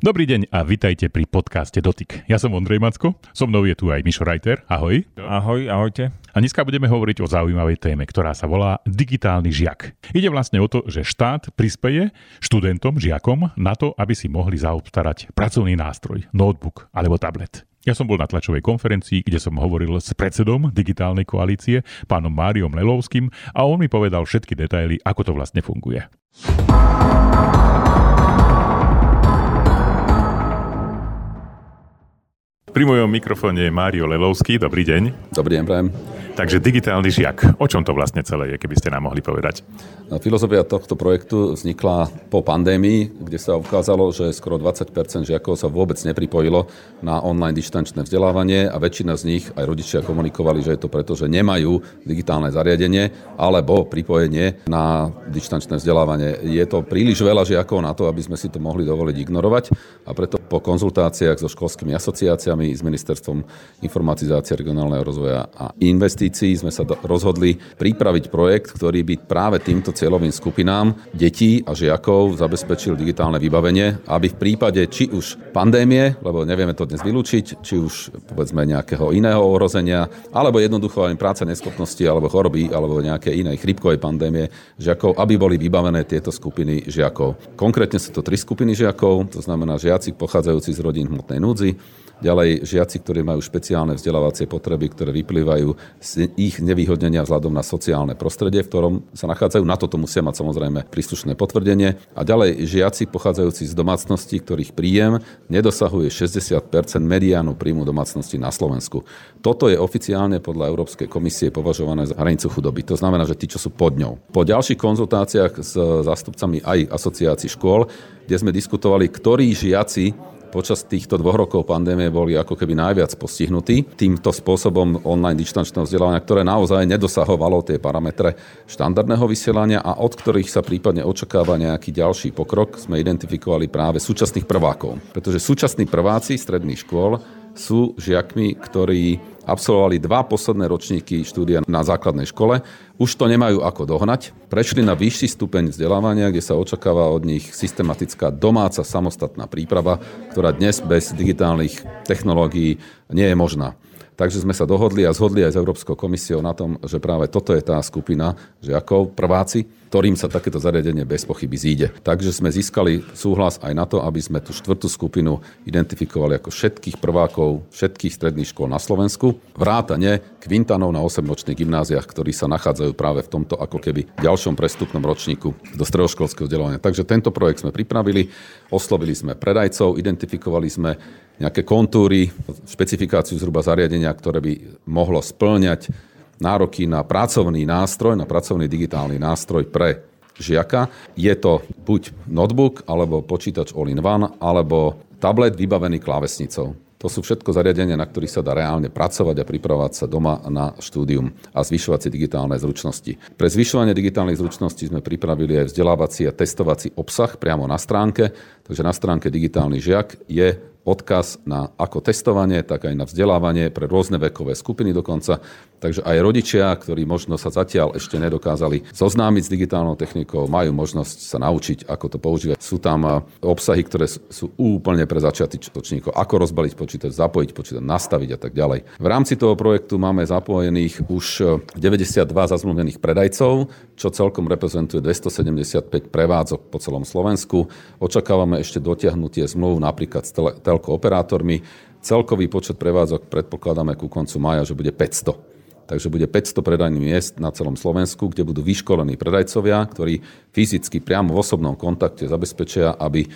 Dobrý deň a vitajte pri podcaste Dotyk. Ja som Ondrej Macko, so mnou je tu aj Mišo Reiter. Ahoj. Ahoj, ahojte. A dneska budeme hovoriť o zaujímavej téme, ktorá sa volá digitálny žiak. Ide vlastne o to, že štát prispeje študentom, žiakom na to, aby si mohli zaobstarať pracovný nástroj, notebook alebo tablet. Ja som bol na tlačovej konferencii, kde som hovoril s predsedom digitálnej koalície, pánom Máriom Lelovským a on mi povedal všetky detaily, ako to vlastne funguje. Pri mojom mikrofóne je Mário Lelovský. Dobrý deň. Dobrý deň, prajem. Takže digitálny žiak. O čom to vlastne celé je, keby ste nám mohli povedať? No, filozofia tohto projektu vznikla po pandémii, kde sa ukázalo, že skoro 20% žiakov sa vôbec nepripojilo na online dištančné vzdelávanie a väčšina z nich, aj rodičia komunikovali, že je to preto, že nemajú digitálne zariadenie alebo pripojenie na dištančné vzdelávanie. Je to príliš veľa žiakov na to, aby sme si to mohli dovoliť ignorovať a preto po konzultáciách so školskými asociáciami s Ministerstvom informatizácie, regionálneho rozvoja a investícií sme sa rozhodli pripraviť projekt, ktorý by práve týmto cieľovým skupinám detí a žiakov zabezpečil digitálne vybavenie, aby v prípade či už pandémie, lebo nevieme to dnes vylúčiť, či už povedzme nejakého iného ohrozenia, alebo jednoducho aj práca neschopnosti alebo choroby alebo nejaké inej chrypkovej pandémie žiakov, aby boli vybavené tieto skupiny žiakov. Konkrétne sú to tri skupiny žiakov, to znamená žiaci pochádzajúci z rodín hmotnej núdzi, Ďalej žiaci, ktorí majú špeciálne vzdelávacie potreby, ktoré vyplývajú z ich nevyhodnenia vzhľadom na sociálne prostredie, v ktorom sa nachádzajú. Na toto musia mať samozrejme príslušné potvrdenie. A ďalej žiaci pochádzajúci z domácností, ktorých príjem nedosahuje 60% mediánu príjmu domácnosti na Slovensku. Toto je oficiálne podľa Európskej komisie považované za hranicu chudoby. To znamená, že tí, čo sú pod ňou. Po ďalších konzultáciách s zástupcami aj asociácií škôl, kde sme diskutovali, ktorí žiaci počas týchto dvoch rokov pandémie boli ako keby najviac postihnutí týmto spôsobom online dištančného vzdelávania, ktoré naozaj nedosahovalo tie parametre štandardného vysielania a od ktorých sa prípadne očakáva nejaký ďalší pokrok, sme identifikovali práve súčasných prvákov. Pretože súčasní prváci stredných škôl sú žiakmi, ktorí absolvovali dva posledné ročníky štúdia na základnej škole, už to nemajú ako dohnať, prešli na vyšší stupeň vzdelávania, kde sa očakáva od nich systematická domáca samostatná príprava, ktorá dnes bez digitálnych technológií nie je možná. Takže sme sa dohodli a zhodli aj s Európskou komisiou na tom, že práve toto je tá skupina žiakov, prváci, ktorým sa takéto zariadenie bez pochyby zíde. Takže sme získali súhlas aj na to, aby sme tú štvrtú skupinu identifikovali ako všetkých prvákov všetkých stredných škôl na Slovensku, vrátane kvintanov na 8-ročných gymnáziách, ktorí sa nachádzajú práve v tomto ako keby ďalšom prestupnom ročníku do stredoškolského vzdelávania. Takže tento projekt sme pripravili, oslovili sme predajcov, identifikovali sme nejaké kontúry, špecifikáciu zhruba zariadenia, ktoré by mohlo splňať nároky na pracovný nástroj, na pracovný digitálny nástroj pre žiaka. Je to buď notebook, alebo počítač all-in-one, alebo tablet vybavený klávesnicou. To sú všetko zariadenia, na ktorých sa dá reálne pracovať a pripravovať sa doma na štúdium a zvyšovať si digitálne zručnosti. Pre zvyšovanie digitálnych zručností sme pripravili aj vzdelávací a testovací obsah priamo na stránke, takže na stránke Digitálny žiak je odkaz na ako testovanie, tak aj na vzdelávanie pre rôzne vekové skupiny dokonca. Takže aj rodičia, ktorí možno sa zatiaľ ešte nedokázali zoznámiť s digitálnou technikou, majú možnosť sa naučiť, ako to používať. Sú tam eh, obsahy, ktoré sú úplne pre začiatočníkov, ako rozbaliť počítač, zapojiť počítač, nastaviť a tak ďalej. V rámci toho projektu máme zapojených už 92 eh, zazmluvnených predajcov, čo celkom reprezentuje 275 prevádzok po celom Slovensku. Očakávame ešte dotiahnutie zmluv napríklad s telkooperátormi. Celkový počet prevádzok predpokladáme ku koncu maja, že bude 500. Takže bude 500 predajných miest na celom Slovensku, kde budú vyškolení predajcovia, ktorí fyzicky priamo v osobnom kontakte zabezpečia, aby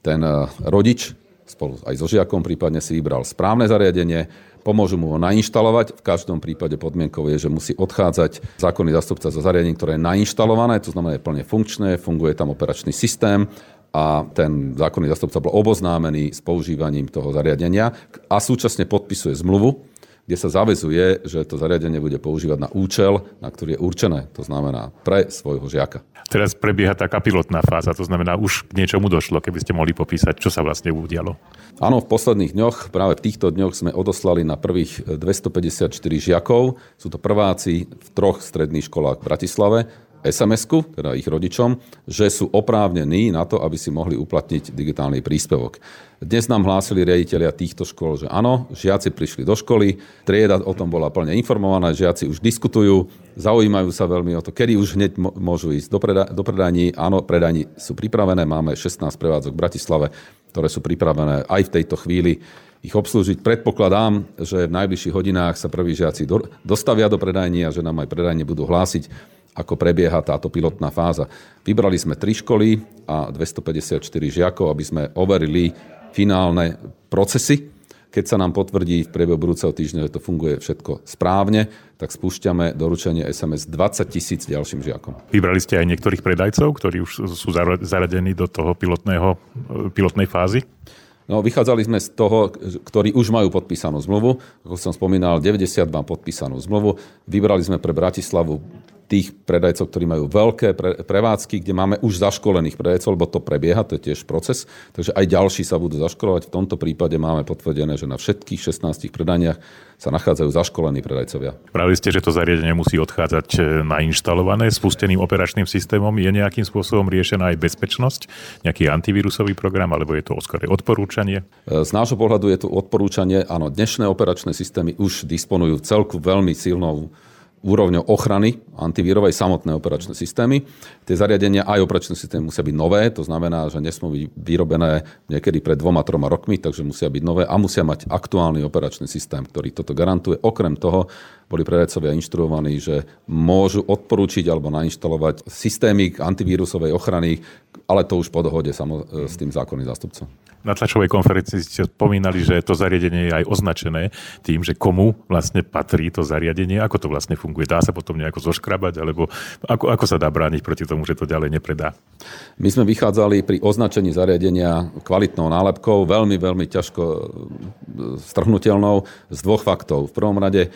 ten eh, rodič spolu aj so žiakom prípadne si vybral správne zariadenie, pomôžu mu ho nainštalovať. V každom prípade podmienkou je, že musí odchádzať zákonný zastupca zo zariadení, ktoré je nainštalované, to znamená je plne funkčné, funguje tam operačný systém a ten zákonný zastupca bol oboznámený s používaním toho zariadenia a súčasne podpisuje zmluvu, kde sa zavezuje, že to zariadenie bude používať na účel, na ktorý je určené, to znamená pre svojho žiaka. Teraz prebieha taká pilotná fáza, to znamená, už k niečomu došlo, keby ste mohli popísať, čo sa vlastne udialo. Áno, v posledných dňoch, práve v týchto dňoch sme odoslali na prvých 254 žiakov. Sú to prváci v troch stredných školách v Bratislave SMS-ku, teda ich rodičom, že sú oprávnení na to, aby si mohli uplatniť digitálny príspevok. Dnes nám hlásili riaditeľia týchto škôl, že áno, žiaci prišli do školy, trieda o tom bola plne informovaná, žiaci už diskutujú, zaujímajú sa veľmi o to, kedy už hneď môžu ísť do, preda- do predaní. Áno, predajní sú pripravené, máme 16 prevádzok v Bratislave, ktoré sú pripravené aj v tejto chvíli ich obslúžiť. Predpokladám, že v najbližších hodinách sa prví žiaci do, dostavia do predajní a že nám aj predajne budú hlásiť ako prebieha táto pilotná fáza. Vybrali sme tri školy a 254 žiakov, aby sme overili finálne procesy. Keď sa nám potvrdí v priebehu budúceho týždňa, že to funguje všetko správne, tak spúšťame doručenie SMS 20 tisíc ďalším žiakom. Vybrali ste aj niektorých predajcov, ktorí už sú zaradení do toho pilotného, pilotnej fázy? No, vychádzali sme z toho, ktorí už majú podpísanú zmluvu. Ako som spomínal, 90 mám podpísanú zmluvu. Vybrali sme pre Bratislavu tých predajcov, ktorí majú veľké pre, prevádzky, kde máme už zaškolených predajcov, lebo to prebieha, to je tiež proces. Takže aj ďalší sa budú zaškolovať. V tomto prípade máme potvrdené, že na všetkých 16 predaniach sa nachádzajú zaškolení predajcovia. Pravili ste, že to zariadenie musí odchádzať e, nainštalované spusteným operačným systémom. Je nejakým spôsobom riešená aj bezpečnosť, nejaký antivírusový program, alebo je to skôr odporúčanie? E, z nášho pohľadu je to odporúčanie. Áno, dnešné operačné systémy už disponujú celku veľmi silnou úrovňou ochrany antivírovej samotné operačné systémy. Tie zariadenia aj operačné systémy musia byť nové, to znamená, že nesmú byť vyrobené niekedy pred dvoma, troma rokmi, takže musia byť nové a musia mať aktuálny operačný systém, ktorý toto garantuje. Okrem toho boli predajcovia inštruovaní, že môžu odporúčiť alebo nainštalovať systémy antivírusovej ochrany, ale to už po dohode samo, s tým zákonným zástupcom. Na tlačovej konferencii ste spomínali, že to zariadenie je aj označené tým, že komu vlastne patrí to zariadenie, ako to vlastne funguje. Dá sa potom nejako zoškrabať, alebo ako, ako sa dá brániť proti tomu, že to ďalej nepredá? My sme vychádzali pri označení zariadenia kvalitnou nálepkou, veľmi, veľmi ťažko strhnutelnou z dvoch faktov. V prvom rade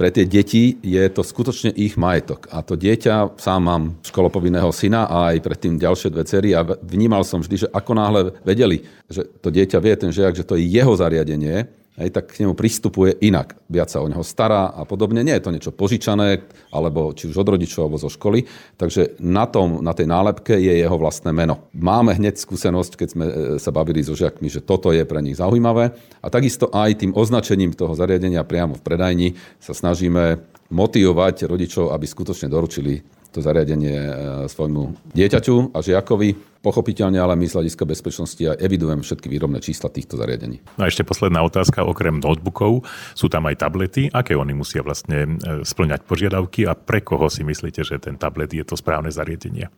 pre tie deti je to skutočne ich majetok. A to dieťa, sám mám školopovinného syna a aj predtým ďalšie dve cery a vnímal som vždy, že ako náhle vedeli, že to dieťa vie, ten žiak, že to je jeho zariadenie, hej, tak k nemu pristupuje inak. Viac sa o neho stará a podobne. Nie je to niečo požičané, alebo či už od rodičov, alebo zo školy. Takže na, tom, na tej nálepke je jeho vlastné meno. Máme hneď skúsenosť, keď sme e, sa bavili so žiakmi, že toto je pre nich zaujímavé. A takisto aj tým označením toho zariadenia priamo v predajni sa snažíme motivovať rodičov, aby skutočne doručili to zariadenie e, svojmu dieťaťu a žiakovi. Pochopiteľne, ale my z hľadiska bezpečnosti aj evidujem všetky výrobné čísla týchto zariadení. No a ešte posledná otázka, okrem notebookov sú tam aj tablety. Aké oni musia vlastne e, splňať požiadavky a pre koho si myslíte, že ten tablet je to správne zariadenie?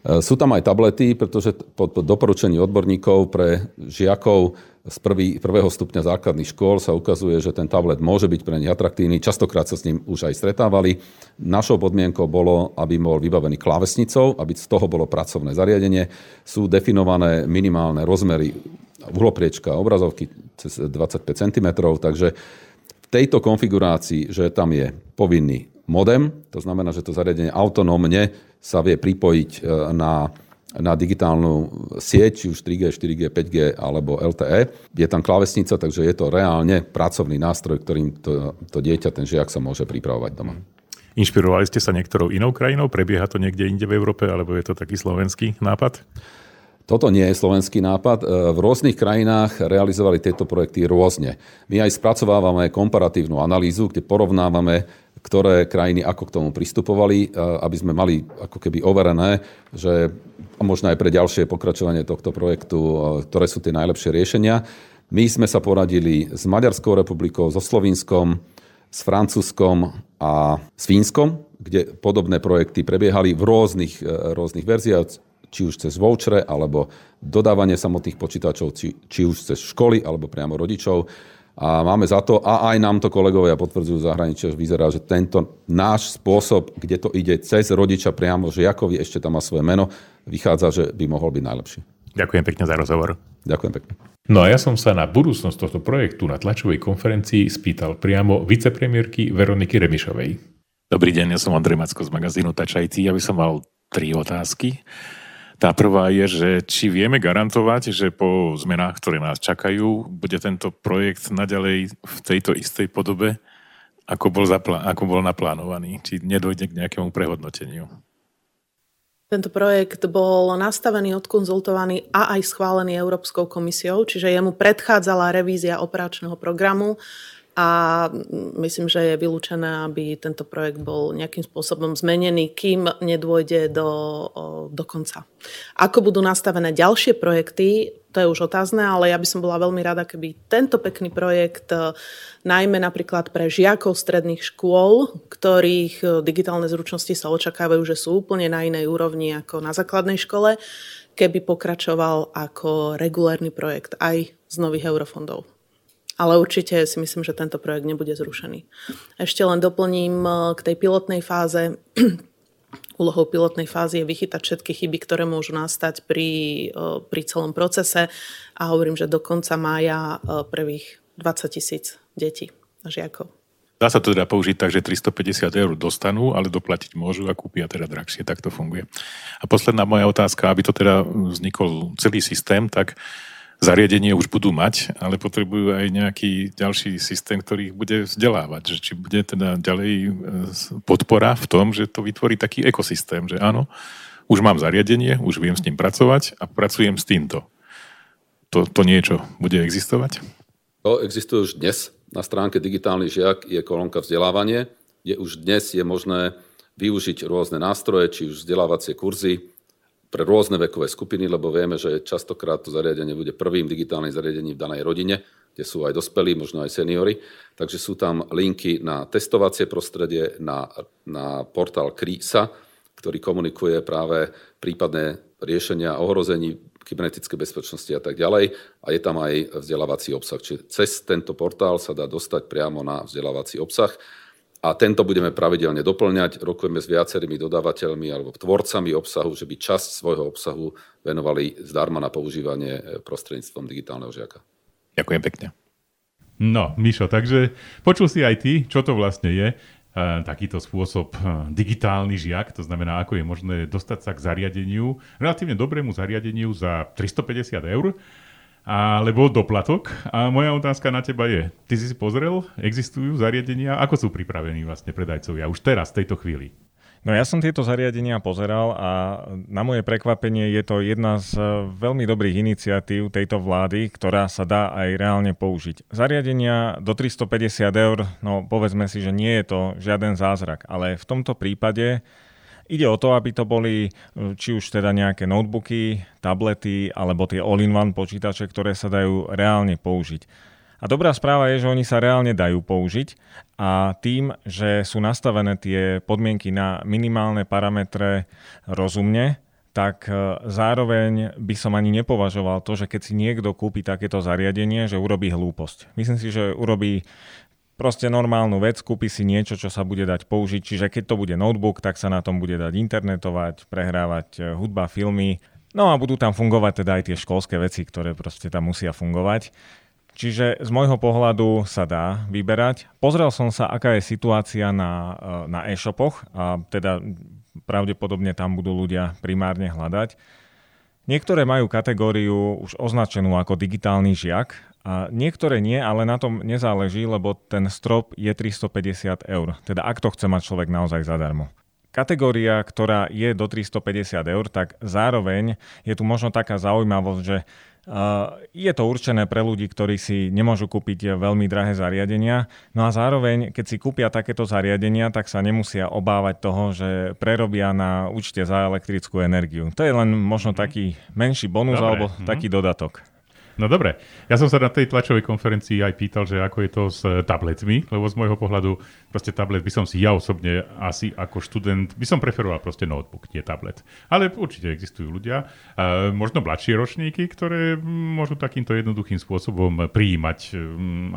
E, sú tam aj tablety, pretože po doporučení odborníkov pre žiakov z prvý, prvého stupňa základných škôl sa ukazuje, že ten tablet môže byť pre nich atraktívny. Častokrát sa s ním už aj stretávali. Našou podmienkou bolo, aby bol vybavený klávesnicou, aby z toho bolo pracovné zariadenie. Sú definované minimálne rozmery uhlopriečka obrazovky cez 25 cm, takže v tejto konfigurácii, že tam je povinný modem, to znamená, že to zariadenie autonómne sa vie pripojiť e, na na digitálnu sieť, či už 3G, 4G, 5G alebo LTE. Je tam klávesnica, takže je to reálne pracovný nástroj, ktorým to, to dieťa, ten žiak sa môže pripravovať doma. Inšpirovali ste sa niektorou inou krajinou? Prebieha to niekde inde v Európe, alebo je to taký slovenský nápad? Toto nie je slovenský nápad. V rôznych krajinách realizovali tieto projekty rôzne. My aj spracovávame komparatívnu analýzu, kde porovnávame ktoré krajiny ako k tomu pristupovali, aby sme mali ako keby overené, že možno aj pre ďalšie pokračovanie tohto projektu, ktoré sú tie najlepšie riešenia. My sme sa poradili s Maďarskou republikou, so Slovinskom, s Francúzskom a s Fínskom, kde podobné projekty prebiehali v rôznych, e, rôznych verziách, či už cez vouchere, alebo dodávanie samotných počítačov, či, či už cez školy, alebo priamo rodičov. A máme za to, a aj nám to kolegovia potvrdzujú v zahraničí, že vyzerá, že tento náš spôsob, kde to ide cez rodiča priamo žiakovi, ešte tam má svoje meno, vychádza, že by mohol byť najlepší. Ďakujem pekne za rozhovor. Ďakujem pekne. No a ja som sa na budúcnosť tohto projektu na tlačovej konferencii spýtal priamo vicepremiérky Veroniky Remišovej. Dobrý deň, ja som Andrej Macko z magazínu Tačajci. Ja by som mal tri otázky. Tá prvá je, že či vieme garantovať, že po zmenách, ktoré nás čakajú, bude tento projekt naďalej v tejto istej podobe, ako bol, zapla- ako bol naplánovaný. Či nedojde k nejakému prehodnoteniu. Tento projekt bol nastavený, odkonzultovaný a aj schválený Európskou komisiou, čiže jemu predchádzala revízia operačného programu a myslím, že je vylúčené, aby tento projekt bol nejakým spôsobom zmenený, kým nedôjde do, do konca. Ako budú nastavené ďalšie projekty, to je už otázne, ale ja by som bola veľmi rada, keby tento pekný projekt, e, najmä napríklad pre žiakov stredných škôl, ktorých e, digitálne zručnosti sa očakávajú, že sú úplne na inej úrovni ako na základnej škole, keby pokračoval ako regulárny projekt aj z nových eurofondov ale určite si myslím, že tento projekt nebude zrušený. Ešte len doplním eh, k tej pilotnej fáze. Úlohou pilotnej fázy je vychytať všetky chyby, ktoré môžu nastať pri, eh, pri celom procese a hovorím, že do konca mája eh, prvých 20 tisíc detí a žiakov. Dá sa to teda použiť tak, že 350 eur dostanú, ale doplatiť môžu a kúpia teda drahšie. Tak to funguje. A posledná moja otázka, aby to teda vznikol celý systém, tak zariadenie už budú mať, ale potrebujú aj nejaký ďalší systém, ktorý ich bude vzdelávať. Že či bude teda ďalej e, podpora v tom, že to vytvorí taký ekosystém, že áno, už mám zariadenie, už viem s ním pracovať a pracujem s týmto. To, to niečo bude existovať? To existuje už dnes. Na stránke Digitálny žiak je kolónka vzdelávanie, kde už dnes je možné využiť rôzne nástroje, či už vzdelávacie kurzy, pre rôzne vekové skupiny, lebo vieme, že častokrát to zariadenie bude prvým digitálnym zariadením v danej rodine, kde sú aj dospelí, možno aj seniory. Takže sú tam linky na testovacie prostredie, na, na portál KRISA, ktorý komunikuje práve prípadné riešenia ohrození kybernetické bezpečnosti a tak ďalej. A je tam aj vzdelávací obsah. Čiže cez tento portál sa dá dostať priamo na vzdelávací obsah a tento budeme pravidelne doplňať. Rokujeme s viacerými dodávateľmi alebo tvorcami obsahu, že by časť svojho obsahu venovali zdarma na používanie e, prostredníctvom digitálneho žiaka. Ďakujem pekne. No, Mišo, takže počul si aj ty, čo to vlastne je e, takýto spôsob e, digitálny žiak, to znamená, ako je možné dostať sa k zariadeniu, relatívne dobrému zariadeniu za 350 eur alebo doplatok. A moja otázka na teba je, ty si si pozrel, existujú zariadenia, ako sú pripravení vlastne predajcovia už teraz, v tejto chvíli? No ja som tieto zariadenia pozeral a na moje prekvapenie je to jedna z veľmi dobrých iniciatív tejto vlády, ktorá sa dá aj reálne použiť. Zariadenia do 350 eur, no povedzme si, že nie je to žiaden zázrak, ale v tomto prípade Ide o to, aby to boli e, či už teda nejaké notebooky, tablety alebo tie all-in-one počítače, ktoré sa dajú reálne použiť. A dobrá správa je, že oni sa reálne dajú použiť a tým, že sú nastavené tie podmienky na minimálne parametre rozumne, tak e, zároveň by som ani nepovažoval to, že keď si niekto kúpi takéto zariadenie, že urobí hlúposť. Myslím si, že urobí proste normálnu vec, kúpi si niečo, čo sa bude dať použiť, čiže keď to bude notebook, tak sa na tom bude dať internetovať, prehrávať e, hudba, filmy, no a budú tam fungovať teda aj tie školské veci, ktoré proste tam musia fungovať. Čiže z môjho pohľadu sa dá vyberať. Pozrel som sa, aká je situácia na, e, na e-shopoch a teda pravdepodobne tam budú ľudia primárne hľadať. Niektoré majú kategóriu už označenú ako digitálny žiak a niektoré nie, ale na tom nezáleží, lebo ten strop je 350 eur. Teda ak to chce mať človek naozaj zadarmo. Kategória, ktorá je do 350 eur, tak zároveň je tu možno taká zaujímavosť, že je to určené pre ľudí, ktorí si nemôžu kúpiť veľmi drahé zariadenia. No a zároveň, keď si kúpia takéto zariadenia, tak sa nemusia obávať toho, že prerobia na účte za elektrickú energiu. To je len možno mhm. taký menší bonus Dobre. alebo mm-hmm. taký dodatok. No dobre, ja som sa na tej tlačovej konferencii aj pýtal, že ako je to s tabletmi, lebo z môjho pohľadu proste tablet by som si ja osobne asi ako študent, by som preferoval proste notebook, nie tablet. Ale určite existujú ľudia, možno mladšie ročníky, ktoré môžu takýmto jednoduchým spôsobom prijímať um,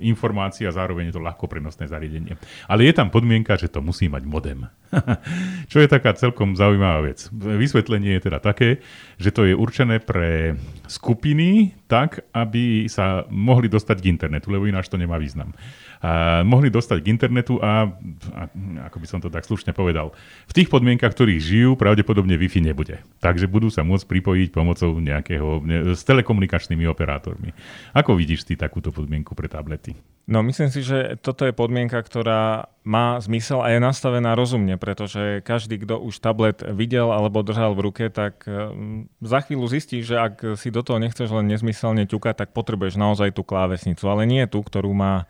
informácie a zároveň je to ľahko prenosné zariadenie. Ale je tam podmienka, že to musí mať modem. Čo je taká celkom zaujímavá vec. Vysvetlenie je teda také, že to je určené pre skupiny tak, aby sa mohli dostať k internetu, lebo ináč to nemá význam. A mohli dostať k internetu a, a, ako by som to tak slušne povedal, v tých podmienkach, ktorých žijú, pravdepodobne Wi-Fi nebude. Takže budú sa môcť pripojiť pomocou nejakého, ne, s telekomunikačnými operátormi. Ako vidíš ty takúto podmienku pre tablety? No myslím si, že toto je podmienka, ktorá má zmysel a je nastavená rozumne, pretože každý, kto už tablet videl alebo držal v ruke, tak mm, za chvíľu zistí, že ak si do toho nechceš len nezmyselne ťukať, tak potrebuješ naozaj tú klávesnicu, ale nie tú, ktorú má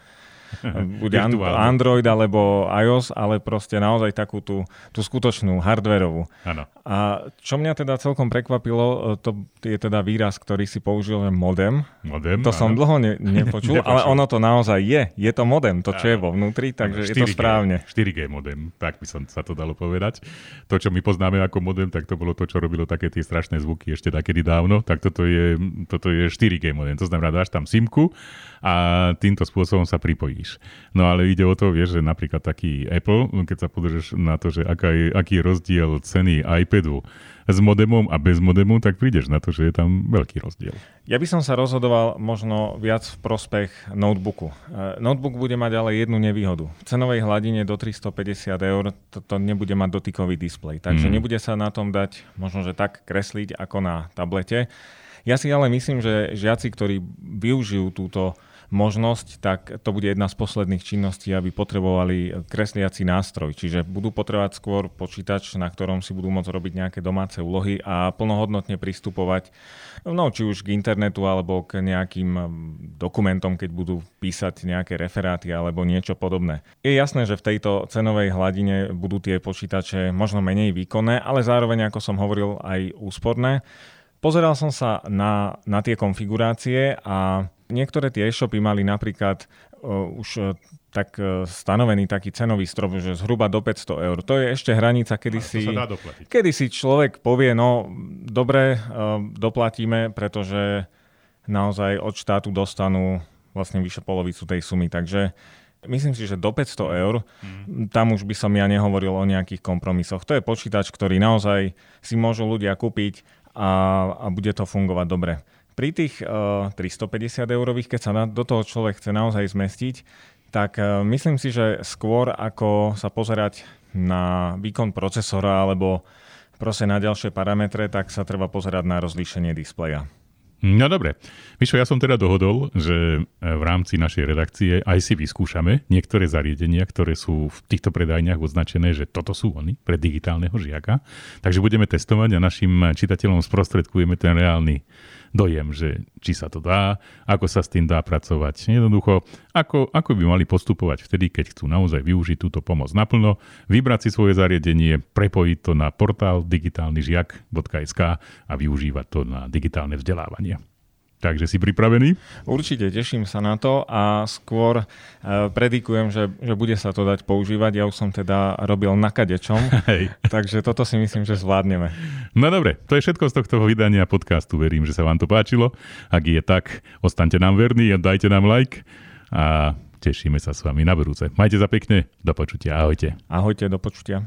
bude Android alebo iOS, ale proste naozaj takú tú, tú skutočnú hardverovú. Ano. A čo mňa teda celkom prekvapilo, e, to je teda výraz, ktorý si použil, modem. Modem, To som dlho ne, nepočul, nepočul, ale ono to naozaj je. Je to modem, to čo ano. je vo vnútri, takže je to správne. 4G modem, tak by som sa to dalo povedať. To, čo my poznáme ako modem, tak to bolo to, čo robilo také tie strašné zvuky ešte takedy dávno, tak toto je, toto je 4G modem. To znamená, dáš tam simku a týmto spôsobom sa pripojíš. No ale ide o to, vieš, že napríklad taký Apple, keď sa podržeš na to, že aká je, aký je rozdiel ceny iPadu s modemom a bez modemu, tak prídeš na to, že je tam veľký rozdiel. Ja by som sa rozhodoval možno viac v prospech notebooku. E, notebook bude mať ale jednu nevýhodu. V cenovej hladine do 350 eur to, to nebude mať dotykový displej, takže mm. nebude sa na tom dať možno, že tak kresliť ako na tablete. Ja si ale myslím, že žiaci, ktorí využijú túto možnosť, tak to bude jedna z posledných činností, aby potrebovali kresliaci nástroj. Čiže budú potrebovať skôr počítač, na ktorom si budú môcť robiť nejaké domáce úlohy a plnohodnotne pristupovať no, či už k internetu alebo k nejakým dokumentom, keď budú písať nejaké referáty alebo niečo podobné. Je jasné, že v tejto cenovej hladine budú tie počítače možno menej výkonné, ale zároveň, ako som hovoril, aj úsporné. Pozeral som sa na, na tie konfigurácie a Niektoré tie e-shopy mali napríklad uh, už uh, tak uh, stanovený taký cenový strop, že zhruba do 500 eur. To je ešte hranica, kedy, si, kedy si človek povie, no dobre, uh, doplatíme, pretože naozaj od štátu dostanú vlastne vyše polovicu tej sumy. Takže myslím si, že do 500 eur, mm. tam už by som ja nehovoril o nejakých kompromisoch. To je počítač, ktorý naozaj si môžu ľudia kúpiť a, a bude to fungovať dobre. Pri tých uh, 350 eurových, keď sa na, do toho človek chce naozaj zmestiť, tak uh, myslím si, že skôr ako sa pozerať na výkon procesora alebo proste na ďalšie parametre, tak sa treba pozerať na rozlíšenie displeja. No dobre. Mišo, ja som teda dohodol, že e, v rámci našej redakcie aj si vyskúšame niektoré zariadenia, ktoré sú v týchto predajniach označené, že toto sú oni pre digitálneho žiaka. Takže budeme testovať a našim čitateľom sprostredkujeme ten reálny dojem, že či sa to dá, ako sa s tým dá pracovať. Jednoducho, ako, ako by mali postupovať vtedy, keď chcú naozaj využiť túto pomoc naplno, vybrať si svoje zariadenie, prepojiť to na portál digitálnyžiak.sk a využívať to na digitálne vzdelávanie. Takže si pripravený? Určite, teším sa na to a skôr uh, predikujem, že, že bude sa to dať používať. Ja už som teda robil na kadečom, Hej. takže toto si myslím, že zvládneme. No dobre, to je všetko z tohto vydania podcastu. Verím, že sa vám to páčilo. Ak je tak, ostaňte nám verní a dajte nám like a tešíme sa s vami na budúce. Majte sa pekne, do počutia, ahojte. Ahojte, do počutia.